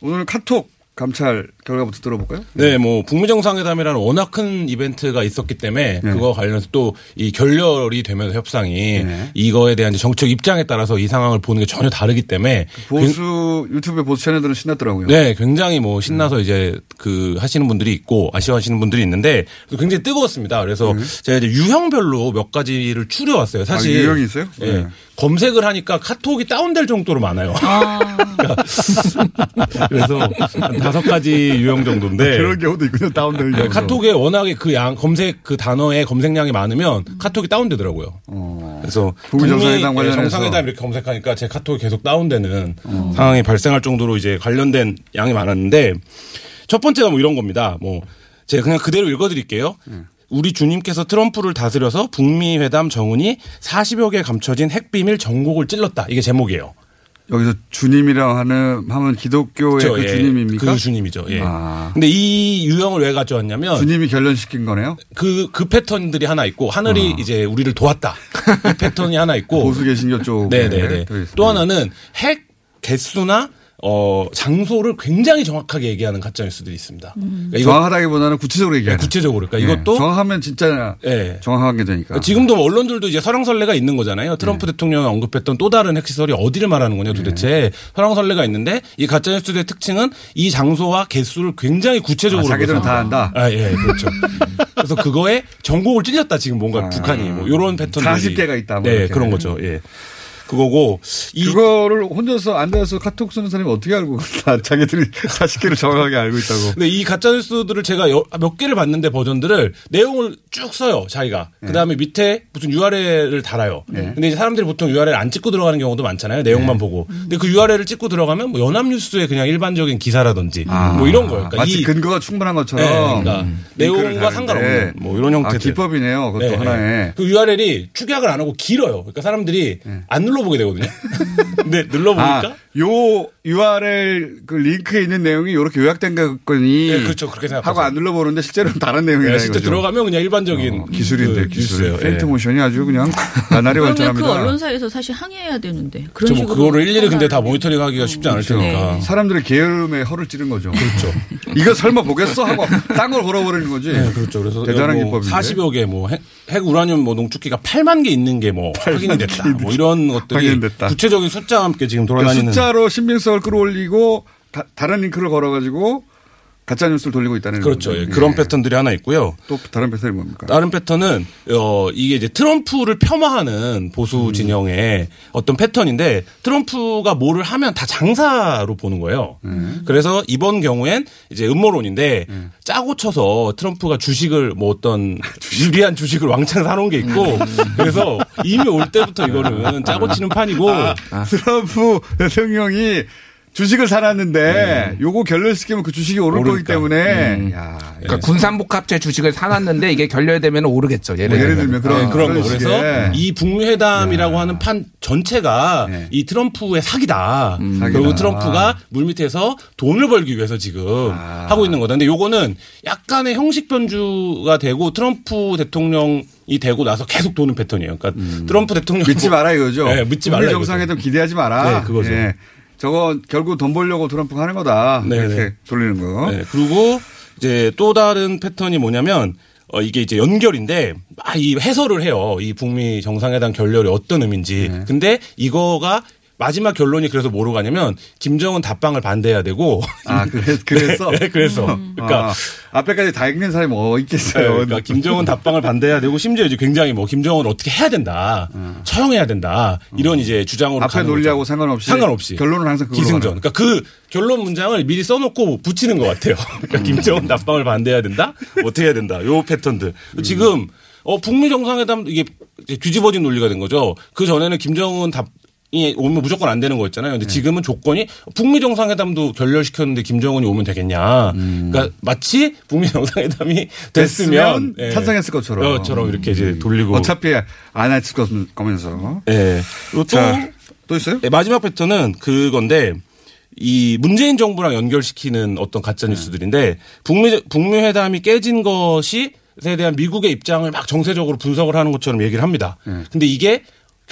오늘 카톡 감찰 결과부터 들어볼까요? 네, 뭐 북미 정상회담이라는 워낙 큰 이벤트가 있었기 때문에 네. 그거 관련해서 또 이 결렬이 되면서 협상이 네. 이거에 대한 정책 입장에 따라서 이 상황을 보는 게 전혀 다르기 때문에 보수 그, 유튜브 보수 채널들은 신났더라고요. 네, 굉장히 뭐 신나서 네. 이제 그 하시는 분들이 있고 아쉬워하시는 분들이 있는데 굉장히 뜨거웠습니다. 그래서 네. 제가 이제 유형별로 몇 가지를 추려왔어요. 사실 아, 유형이 있어요? 네. 검색을 하니까 카톡이 다운될 정도로 많아요. 아. 그래서 다섯 가지 유형 정도인데 그런 경우도 있군요. 다운되는 네. 카톡에 워낙에 그 양 검색 그 단어의 검색량이 많으면 카톡이 다운되더라고요. 그래서 북미 정상회담 관련해서. 정상회담 이렇게 검색하니까 제 카톡이 계속 다운되는 상황이 발생할 정도로 이제 관련된 양이 많았는데 첫 번째가 뭐 이런 겁니다. 뭐 제가 그냥 그대로 읽어드릴게요. 우리 주님께서 트럼프를 다스려서 북미 회담 정은이 40여 개 감춰진 핵비밀 정곡을 찔렀다. 이게 제목이에요. 여기서 주님이라고 하는 하면 기독교의. 그 예. 주님입니까? 그 주님이죠. 예. 아. 근데 이 유형을 왜 가져왔냐면 주님이 결론시킨 거네요. 그, 그 패턴들이 하나 있고 하늘이 이제 우리를 도왔다. 이 패턴이 하나 있고. 아. 보수 개신교 쪽에 네네네. 또 하나는 핵 개수나 어, 장소를 굉장히 정확하게 얘기하는 가짜뉴스들이 있습니다. 그러니까 이거- 정확하다기보다는 구체적으로 얘기하는. 네, 구체적으로. 그러니까 예. 이것도 정확하면 진짜 예. 정확하게 되니까. 그러니까 지금도 뭐 언론들도 이제 설왕설래가 있는 거잖아요. 트럼프 네. 대통령이 언급했던 또 다른 핵시설이 어디를 말하는 거냐 도대체 설왕설래가 있는데 이 가짜뉴스의 특징은 이 장소와 개수를 굉장히 구체적으로 아, 자기들은 다. 한다? 아, 예, 그렇죠. 그래서 그거에 정곡을 찔렸다 지금 뭔가 북한이 뭐 이런 패턴 40개가 있다, 뭐 네, 이렇게. 그런 거죠. 예. 그거고 이 그거를 혼자서 앉아서 카톡 쓰는 사람이 어떻게 알고 다 자기들이 40개를 정확하게 알고 있다고. 근데 이 가짜 뉴스들을 제가 여- 몇 개를 봤는데 버전들을 내용을 쭉 써요 자기가. 네. 그다음에 밑에 무슨 URL을 달아요. 근데 이제 사람들이 보통 URL 안 찍고 들어가는 경우도 많잖아요. 내용만 네. 보고. 근데 그 URL을 찍고 들어가면 뭐 연합뉴스의 그냥 일반적인 기사라든지 아. 뭐 이런 거예요. 그러니까 마치 이 근거가 충분한 것처럼. 네, 그러니까 음. 내용과. 상관없는 뭐 이런 형태들. 아, 기법이네요. 그것도 하나의. 그 URL이 축약을 안 하고 길어요. 그러니까 사람들이 안 눌러 보게 되거든요. 근데 눌러보니까 네. 아, 요 URL 그 링크에 있는 내용이 이렇게 요약된 거니. 네, 그렇죠. 그렇게 생각하죠. 하고 안 눌러보는데 실제로는 다른 내용이라 네, 실제 들어가면 그냥 일반적인 어, 기술인데 그 기술. 뉴스예요. 예. 펜트 모션이 아주 그냥 나날이 그러면 발전합니다. 그 언론사에서 사실 항의해야 되는데 그런 그렇죠. 뭐 식으로 그거를 일일이 근데 다 모니터링하기가 쉽지 않을 그렇죠. 테니까. 네. 사람들의 게으름에 허를 찌른 거죠. 그렇죠. 이거 설마 보겠어 하고 딴 걸 걸어버리는 거지. 네, 그렇죠. 그래서 대단한 뭐 기법인데. 40여 개 뭐 핵 우라늄 뭐 농축기가 8만 개 있는 게 뭐 확인이 됐다. 뭐 이런 것들이 확인됐다. 구체적인 숫자와 함께 지금 그러니까 돌아다니는 숫자로 신빙성을 끌어올리고 다, 른 링크를 걸어가지고 가짜 뉴스를 돌리고 있다는 그렇죠. 거죠. 예, 그런 패턴들이 하나 있고요. 또 다른 패턴이 뭡니까? 다른 패턴은 어 이게 이제 트럼프를 폄하하는 보수 음. 진영의 어떤 패턴인데 트럼프가 뭐를 하면 다 장사로 보는 거예요. 음. 그래서 이번 경우엔 이제 음모론인데 짜고 쳐서 트럼프가 주식을 뭐 어떤 유리한 주식을 왕창 사놓은 게 있고 음. 그래서 이미 올 때부터 이거는 짜고 치는 판이고 아, 트럼프 대통령이 주식을 사놨는데 요거 결렬시키면 그 주식이 오를 거기 때문에 야, 그러니까 군산복합체 주식을 사놨는데 이게 결렬되면 오르겠죠. 예를, 뭐 예를 들면. 그런- 네, 그런 거. 그래서. 이 북미 회담이라고 하는 판 전체가 이 트럼프의 사기다. 그리고 사기다. 트럼프가 물밑에서 돈을 벌기 위해서 지금 하고 있는 거다. 근데 요거는 약간의 형식 변주가 되고 트럼프 대통령 이 되고 나서 계속 도는 패턴이에요. 그러니까 트럼프 대통령 믿지 마라 이거죠. 네, 믿지 말라. 정상회담 기대하지 마라. 네, 그거죠. 예. 저거 결국 돈 벌려고 트럼프가 하는 거다. 네, 이렇게 네. 돌리는 거. 네, 그리고 이제 또 다른 패턴이 뭐냐면 어 이게 이제 연결인데 아이 해설을 해요. 이 북미 정상회담 결렬이 어떤 의미인지. 네. 근데 이거가 마지막 결론이 그래서 뭐로 가냐면 김정은 답방을 반대해야 되고 아, 그래, 그래서? 네, 그래서 그러니까 아, 앞에까지 다 읽는 사람이 뭐 네, 있겠어요. 그러니까 김정은 답방을 반대해야 되고 심지어 이제 굉장히 뭐 김정은 어떻게 해야 된다, 처형해야 된다 이런 이제 주장으로 음. 앞에 논리하고 거죠. 상관없이 상관없이 결론은 항상 기승전. 그러니까 그 결론 문장을 미리 써놓고 붙이는 것 같아요. 그러니까 음. 김정은 답방을 반대해야 된다, 어떻게 해야 된다, 요 패턴들. 음. 지금 어 북미 정상회담 이게 뒤집어진 논리가 된 거죠. 그 전에는 김정은 답이 오면 무조건 안 되는 거였잖아요. 네. 근데 지금은 조건이 북미 정상회담도 결렬시켰는데 김정은이 오면 되겠냐. 그러니까 마치 북미 정상회담이 됐으면, 음. 됐으면 예. 찬성했을 것처럼. 음. 어, 처럼 이렇게 이제 돌리고. 어차피 안 했을 거- 거면서. 예. 또, 자, 또 있어요? 예, 마지막 패턴은 그건데 이 문재인 정부랑 연결시키는 어떤 가짜 뉴스들인데 북미 북미 회담이 깨진 것이 에 대한 미국의 입장을 막 정세적으로 분석을 하는 것처럼 얘기를 합니다. 근데 이게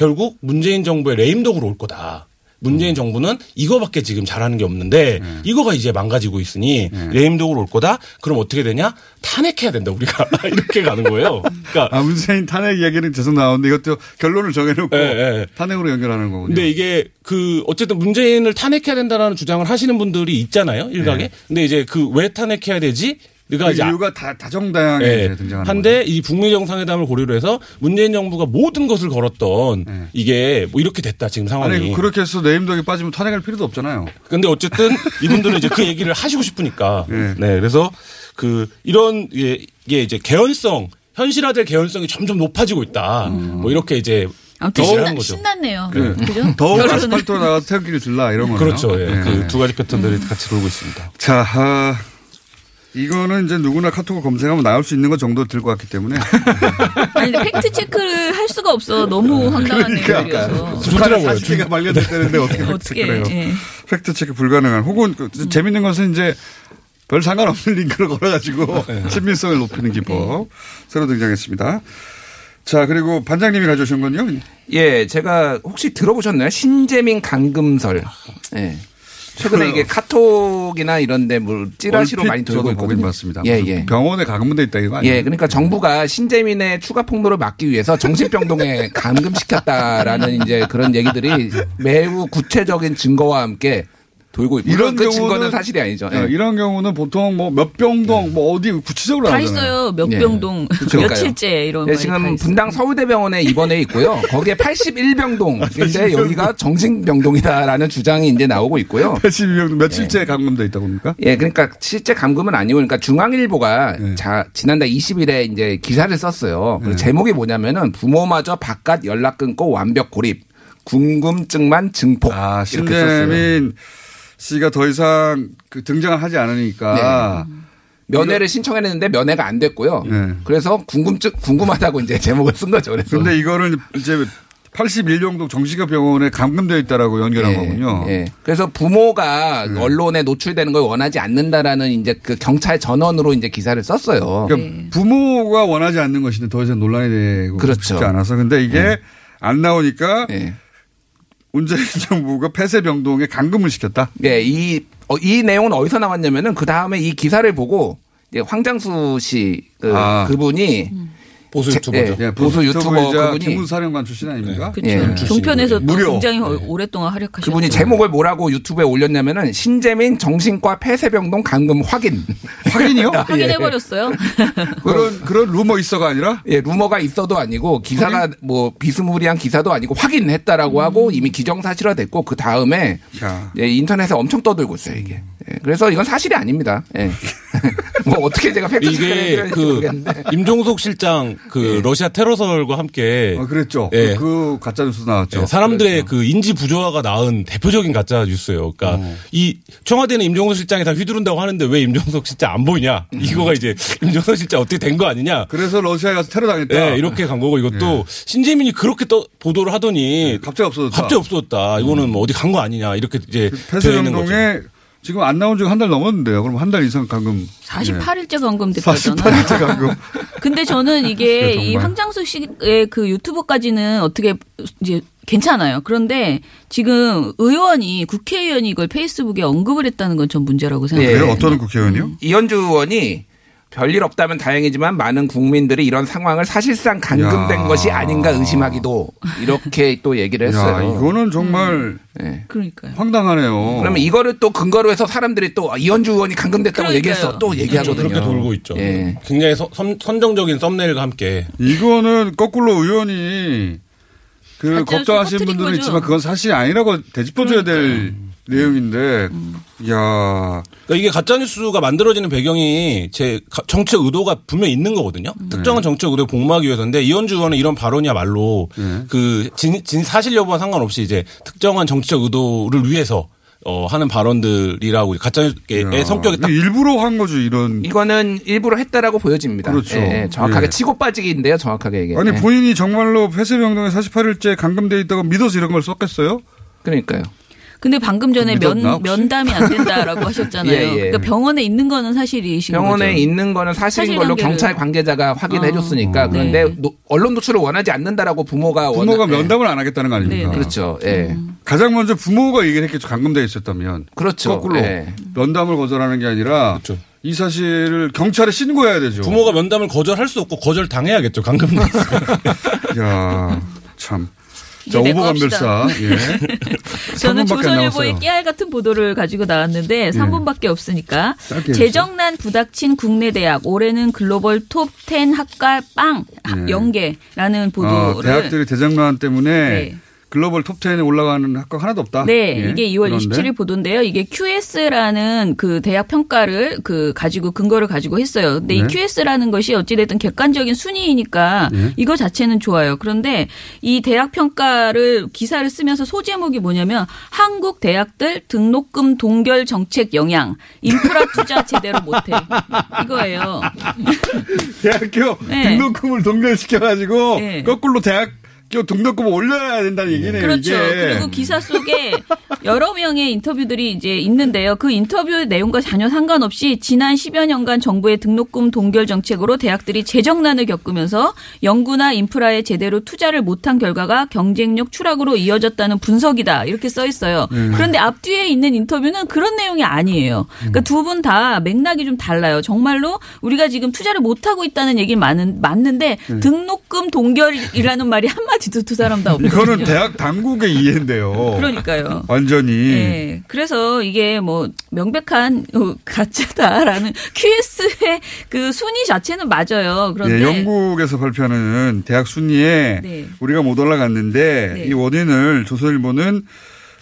결국 문재인 정부의 레임덕으로 올 거다. 문재인 정부는 이거밖에 지금 잘하는 게 없는데 이거가 이제 망가지고 있으니 레임덕으로 올 거다. 그럼 어떻게 되냐? 탄핵해야 된다 우리가 이렇게 가는 거예요. 그러니까 아, 문재인 탄핵 이야기는 계속 나오는데 이것도 결론을 정해놓고 예, 예. 탄핵으로 연결하는 거군요. 근데 이게 그 어쨌든 문재인을 탄핵해야 된다라는 주장을 하시는 분들이 있잖아요 일각에. 네. 근데 이제 그 왜 탄핵해야 되지? 그러니까 이제 이유가 다 다정다양하게 예. 이제 등장하는 한데 이 북미 정상회담을 고려로 해서 문재인 정부가 모든 것을 걸었던 이게 뭐 이렇게 됐다 지금 상황이. 아니 그렇게 해서 내임덕이 빠지면 탄핵할 필요도 없잖아요. 근데 어쨌든 이분들은 이제 그 얘기를 하시고 싶으니까. 네. 그래서 그 이런 게 이게 이제 개연성 현실화될 개연성이 점점 높아지고 있다. 뭐 이렇게 이제 아무튼 신나, 거죠. 신났네요. 네. 그죠? 더욱. 아스팔트로 나가서 태극기를 들라 이런 거네요. 그렇죠. 예. 네. 그두 가지 패턴들이 같이 돌고 있습니다. 자, 아, 이거는 이제 누구나 카톡을 검색하면 나올 수 있는 것 정도 들 것 같기 때문에. 아니 근데 팩트 체크를 할 수가 없어. 너무 황당한 그러니까. 내용이어서. 북한의 사실가 말려졌다는데 어떻게 어떻게, 팩트 체크를 해요. 예. 팩트 체크 불가능한. 혹은 그 재밌는 것은 이제 별 상관없는 링크를 걸어가지고 친밀성을 높이는 기법 새로 등장했습니다. 자, 그리고 반장님이 가져오신 건요? 예, 제가 혹시 들어보셨나요? 신재민 감금설. 예. 최근에 이게 카톡이나 이런데 뭐 찌라시로 많이 돌고 있거든요. 봤습니다. 예, 예. 병원에 감금돼 있다 이거 아니에요? 예, 그러니까 정부가 신재민의 추가 폭로를 막기 위해서 정신병동에 감금시켰다라는 이제 그런 얘기들이 매우 구체적인 증거와 함께 돌고 이런 그 경우는 증거는 사실이 아니죠. 예, 예. 이런 경우는 보통 뭐 몇 병동 뭐 어디 구체적으로 다. 있어요. 몇 예. 병동, 그러니까요. 며칠째 이런 예, 다 지금. 분당 서울대병원에 입원해 있고요. 거기에 81병동인데 여기가 정신병동이다라는 주장이 이제 나오고 있고요. 82병동 며칠째 감금돼 있다고 합니까? 예, 그러니까 실제 감금은 아니고, 그러니까 중앙일보가 자, 지난달 20일에 이제 기사를 썼어요. 그 제목이 뭐냐면은 부모마저 바깥 연락 끊고 완벽 고립, 궁금증만 증폭. 아, 이렇게 썼어요. 씨가 더 이상 그 등장을 하지 않으니까 면회를 신청했는데 면회가 안 됐고요. 네. 그래서 궁금증 궁금하다고 이제 제목을 쓴 거죠. 그래서 근데 이거를 이제 81병동 정시가 병원에 감금되어 있다라고 연결한 예, 거군요. 예. 그래서 부모가 네. 언론에 노출되는 걸 원하지 않는다라는 이제 그 경찰 전원으로 이제 기사를 썼어요. 그러니까 부모가 원하지 않는 것인데 더 이상 논란이 되고 그렇죠. 싶지 않아서 근데 이게 네. 안 나오니까 문재인 정부가 폐쇄병동에 감금을 시켰다. 예, 이, 어, 이 내용은 어디서 나왔냐면은 그 다음에 이 기사를 보고 이제 황장수 씨, 그, 아. 그분이 보수 제- 유튜버죠. 예, 보수 유튜버 그분이 기무사령관 출신 아닙니까? 그렇죠. 예. 종편에서 또 무료. 굉장히 오랫동안 활약하셨죠. 그분이 제목을 뭐라고 유튜브에 올렸냐면은 신재민 정신과 폐쇄병동 감금 확인. 확인이요? 확인해 버렸어요. 그런 그런 루머 있어가 아니라 예, 루머가 있어도 아니고 기사가 뭐 비스무리한 기사도 아니고 확인했다라고 하고 이미 기정사실화됐고 그 다음에 야. 예, 인터넷에 엄청 떠들고 있어요 이게. 예, 그래서 이건 사실이 아닙니다. 예. 뭐 어떻게 제가 팩트 이게 그 모르겠는데. 임종석 실장 그 러시아 테러설과 함께 어, 그랬죠. 예. 그, 그 가짜 뉴스 나왔죠. 예, 사람들의 그 인지 부조화가 낳은 대표적인 가짜 뉴스예요. 그러니까 이 청와대는 임종석 실장이 다 휘두른다고 하는데 왜 임종석 실장 안 보이냐? 이거가 이제 임종석 실장 어떻게 된 거 아니냐? 그래서 러시아에 가서 테러 당했다. 네, 이렇게 간 거고 이것도 신재민이 그렇게 또 보도를 하더니 갑자기 없어졌다. 갑자기 없어졌다. 이거는 뭐 어디 간 거 아니냐? 이렇게 이제 되어 있는 거죠. 지금 안 나온 지가 한 달 넘었는데요. 그럼 한 달 이상 감금. 48일째 네. 감금됐다잖아요. 48일째 감금. 근데 저는 이게 정말. 이 황장수 씨의 그 유튜브까지는 어떻게 이제 괜찮아요. 그런데 지금 의원이 국회의원이 이걸 페이스북에 언급을 했다는 건 전 문제라고 생각해요. 네, 어떤 국회의원이요? 이현주 의원이 별일 없다면 다행이지만 많은 국민들이 이런 상황을 사실상 감금된 야. 것이 아닌가 의심하기도 이렇게 또 얘기를 했어요. 야, 이거는 정말 네. 그러니까요. 황당하네요. 그러면 이거를 또 근거로 해서 사람들이 또 이현주 의원이 감금됐다고 그러니까요. 얘기했어. 또 얘기하거든요. 그렇게 돌고 있죠. 예. 굉장히 서- 선, 선정적인 썸네일과 함께 이거는 거꾸로 의원이 그 걱정하시는 분들은 거죠. 있지만 그건 사실이 아니라고 되짚어줘야 될 내용인데, 야 그러니까 이게 가짜 뉴스가 만들어지는 배경이 제 가- 정치적 의도가 분명히 있는 거거든요. 특정한 정치적 의도에 복무하기 위해서인데 이현주 의원은 이런 발언이야말로 그 진, 진 사실 여부와 상관없이 이제 특정한 정치적 의도를 위해서 어, 하는 발언들이라고 가짜 뉴스의 성격이 딱 일부러 한 거죠 이런. 이거는 일부러 했다라고 보여집니다. 그렇죠. 예, 예, 정확하게 예. 치고 빠지기인데요. 정확하게 얘기해. 아니 예. 본인이 정말로 폐쇄병동에 48일째 감금돼 있다고 믿어서 이런 걸 썼겠어요? 그러니까요. 근데 방금 전에 믿었나, 면? 면담이 안 된다라고 하셨잖아요. 예, 예. 그러니까 병원에 있는 거는 사실이신 병원에 거죠. 있는 거는 사실인 걸로 사실관계를- 경찰 관계자가 확인해 아. 줬으니까 그런데 네. 노- 언론 노출을 원하지 않는다라고 부모가 부모가 원하- 예. 면담을 안 하겠다는 거 아닙니까? 네, 그렇죠. 예. 가장 먼저 부모가 얘기를 했겠죠. 감금돼 있었다면. 그렇죠. 거꾸로 예. 면담을 거절하는 게 아니라 그렇죠. 이 사실을 경찰에 신고해야 되죠. 부모가 면담을 거절할 수 없고 거절 당해야겠죠. 감금. 야 참. 자, 내거 오보감별사. 예. 저는 조선일보의 깨알 같은 보도를 가지고 나왔는데 3분밖에 없으니까 재정난 부닥친 국내 대학 올해는 글로벌 톱 10 학과 빵 네. 연계라는 보도를 어, 대학들이 재정난 때문에 네. 글로벌 톱10에 올라가는 학과 하나도 없다. 네, 예. 이게 2월 그런데. 27일 보도인데요. 이게 QS라는 그 대학 평가를 그 가지고 근거를 가지고 했어요. 근데 네. 이 QS라는 것이 어찌됐든 객관적인 순위이니까 네. 이거 자체는 좋아요. 그런데 이 대학 평가를 기사를 쓰면서 소제목이 뭐냐면 한국 대학들 등록금 동결 정책 영향 인프라 투자 제대로 못해 이거예요. 대학교 네. 등록금을 동결시켜가지고 네. 거꾸로 대학 교 등록금을 올려야 된다는 얘기네요. 그렇죠. 이게. 그리고 기사 속에 여러 명의 인터뷰들이 이제 있는데요. 그 인터뷰 내용과 전혀 상관없이 지난 10여 년간 정부의 등록금 동결 정책으로 대학들이 재정난을 겪으면서 연구나 인프라에 제대로 투자를 못한 결과가 경쟁력 추락으로 이어졌다는 분석이다. 이렇게 써 있어요. 음. 그런데 앞뒤에 있는 인터뷰는 그런 내용이 아니에요. 그러니까 두 분 다 맥락이 좀 달라요. 정말로 우리가 지금 투자를 못하고 있다는 얘기는 많은, 맞는데 음. 등록금 동결이라는 말이 한마디 지도 두 사람 다 없거든요. 이거는 대학 당국의 이해인데요. 그러니까요. 완전히. 네. 그래서 이게 뭐 명백한 어, 가짜다라는 QS의 그 순위 자체는 맞아요. 그런데 네, 영국에서 발표하는 대학 순위에 네. 우리가 못 올라갔는데 네. 이 원인을 조선일보는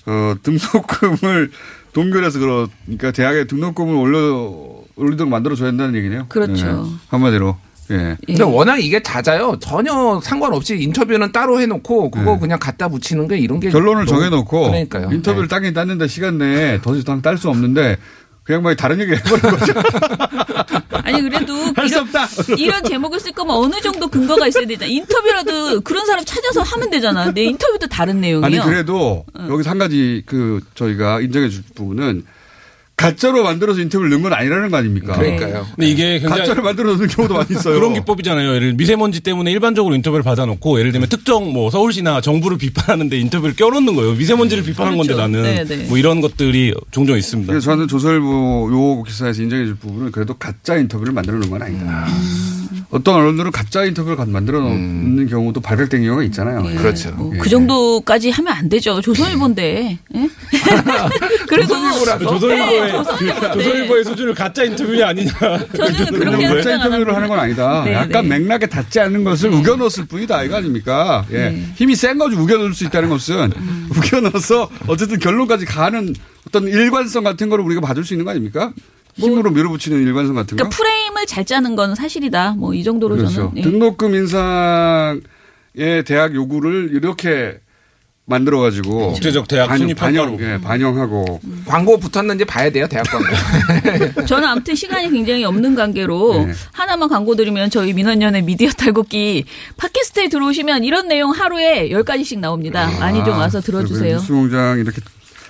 어, 등록금을 동결해서 그러니까 대학에 등록금을 올려 올리도록 만들어 줘야 한다는 얘기네요. 그렇죠. 네. 한마디로. 예. 근데 워낙 이게 잦아요. 전혀 상관없이 인터뷰는 따로 해놓고 그거 예. 그냥 갖다 붙이는 게 이런 게 결론을 정해놓고 그러니까요. 인터뷰를 네. 따긴 땄는데 시간 내에 더 이상 딸 수 없는데 그냥 뭐 다른 얘기 해버린 거죠. 아니 그래도 이런, 이런 제목을 쓸 거면 어느 정도 근거가 있어야 되잖아. 인터뷰라도 그런 사람 찾아서 하면 되잖아. 내 인터뷰도 다른 내용이요. 아니 그래도 응. 여기서 한 가지 그 저희가 인정해 줄 부분은 가짜로 만들어서 인터뷰를 넣은 건 아니라는 거 아닙니까? 그러니까요. 근데 이게 굉장히 가짜를 만들어 놓는 경우도 많이 있어요. 그런 기법이잖아요. 예를 미세먼지 때문에 일반적으로 인터뷰를 받아놓고 예를 들면 특정 뭐 서울시나 정부를 비판하는데 인터뷰를 껴놓는 거예요. 미세먼지를 비판한 그렇죠. 건데 나는 네네. 네. 뭐 이런 것들이 종종 있습니다. 그래서 저는 조선일보 요 기사에서 인정해줄 부분은 그래도 가짜 인터뷰를 만들어 놓은 건 아니다. 음. 어떤 언론들은 가짜 인터뷰를 만들어 놓는 음. 경우도 발각된 경우가 있잖아요. 네. 그렇죠. 뭐 예. 그 정도까지 하면 안 되죠. 조선일보인데. 예? 그래도 조선일보의 네, 조선일보, 조선일보의 수준을 가짜 인터뷰냐 아니냐. 저는 그렇게 가짜 인터뷰를 하는 건 아니다. 네, 약간 네. 맥락에 닿지 않는 것을 네. 우겨넣었을 뿐이다 이거 아닙니까? 예. 네. 힘이 센 거지 우겨넣을 수 있다는 것은 음. 우겨넣어서 어쨌든 결론까지 가는 어떤 일관성 같은 거를 우리가 봐줄 수 있는 거 아닙니까? 뭐 힘으로 밀어붙이는 일관성 같은 거. 그러니까 프레임을 잘 짜는 건 사실이다. 뭐 이 정도로 그렇죠. 저는. 예. 등록금 인상의 대학 요구를 이렇게 만들어 가지고 국제적 대학 반영, 반영 예, 반영하고 음. 광고 붙었는지 봐야 돼요 대학 광고. 저는 아무튼 시간이 굉장히 없는 관계로 네. 하나만 광고 드리면 저희 민원연의 미디어 탈곡기 팟캐스트에 들어오시면 이런 내용 하루에 10가지씩 나옵니다. 아, 많이 좀 와서 들어주세요. 뉴스공장 이렇게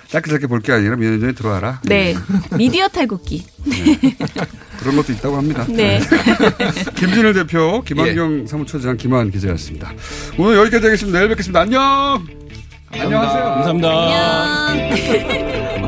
짧게 짧게 볼 게 아니라 민원연에 들어와라. 네, 미디어 탈곡기. 네. 그런 것도 있다고 합니다. 네. 김진일 대표, 김한경 예. 사무처장, 김한 기자였습니다. 오늘 여기까지 하겠습니다. 내일 뵙겠습니다. 안녕. 안녕하세요. 감사합니다. 안녕.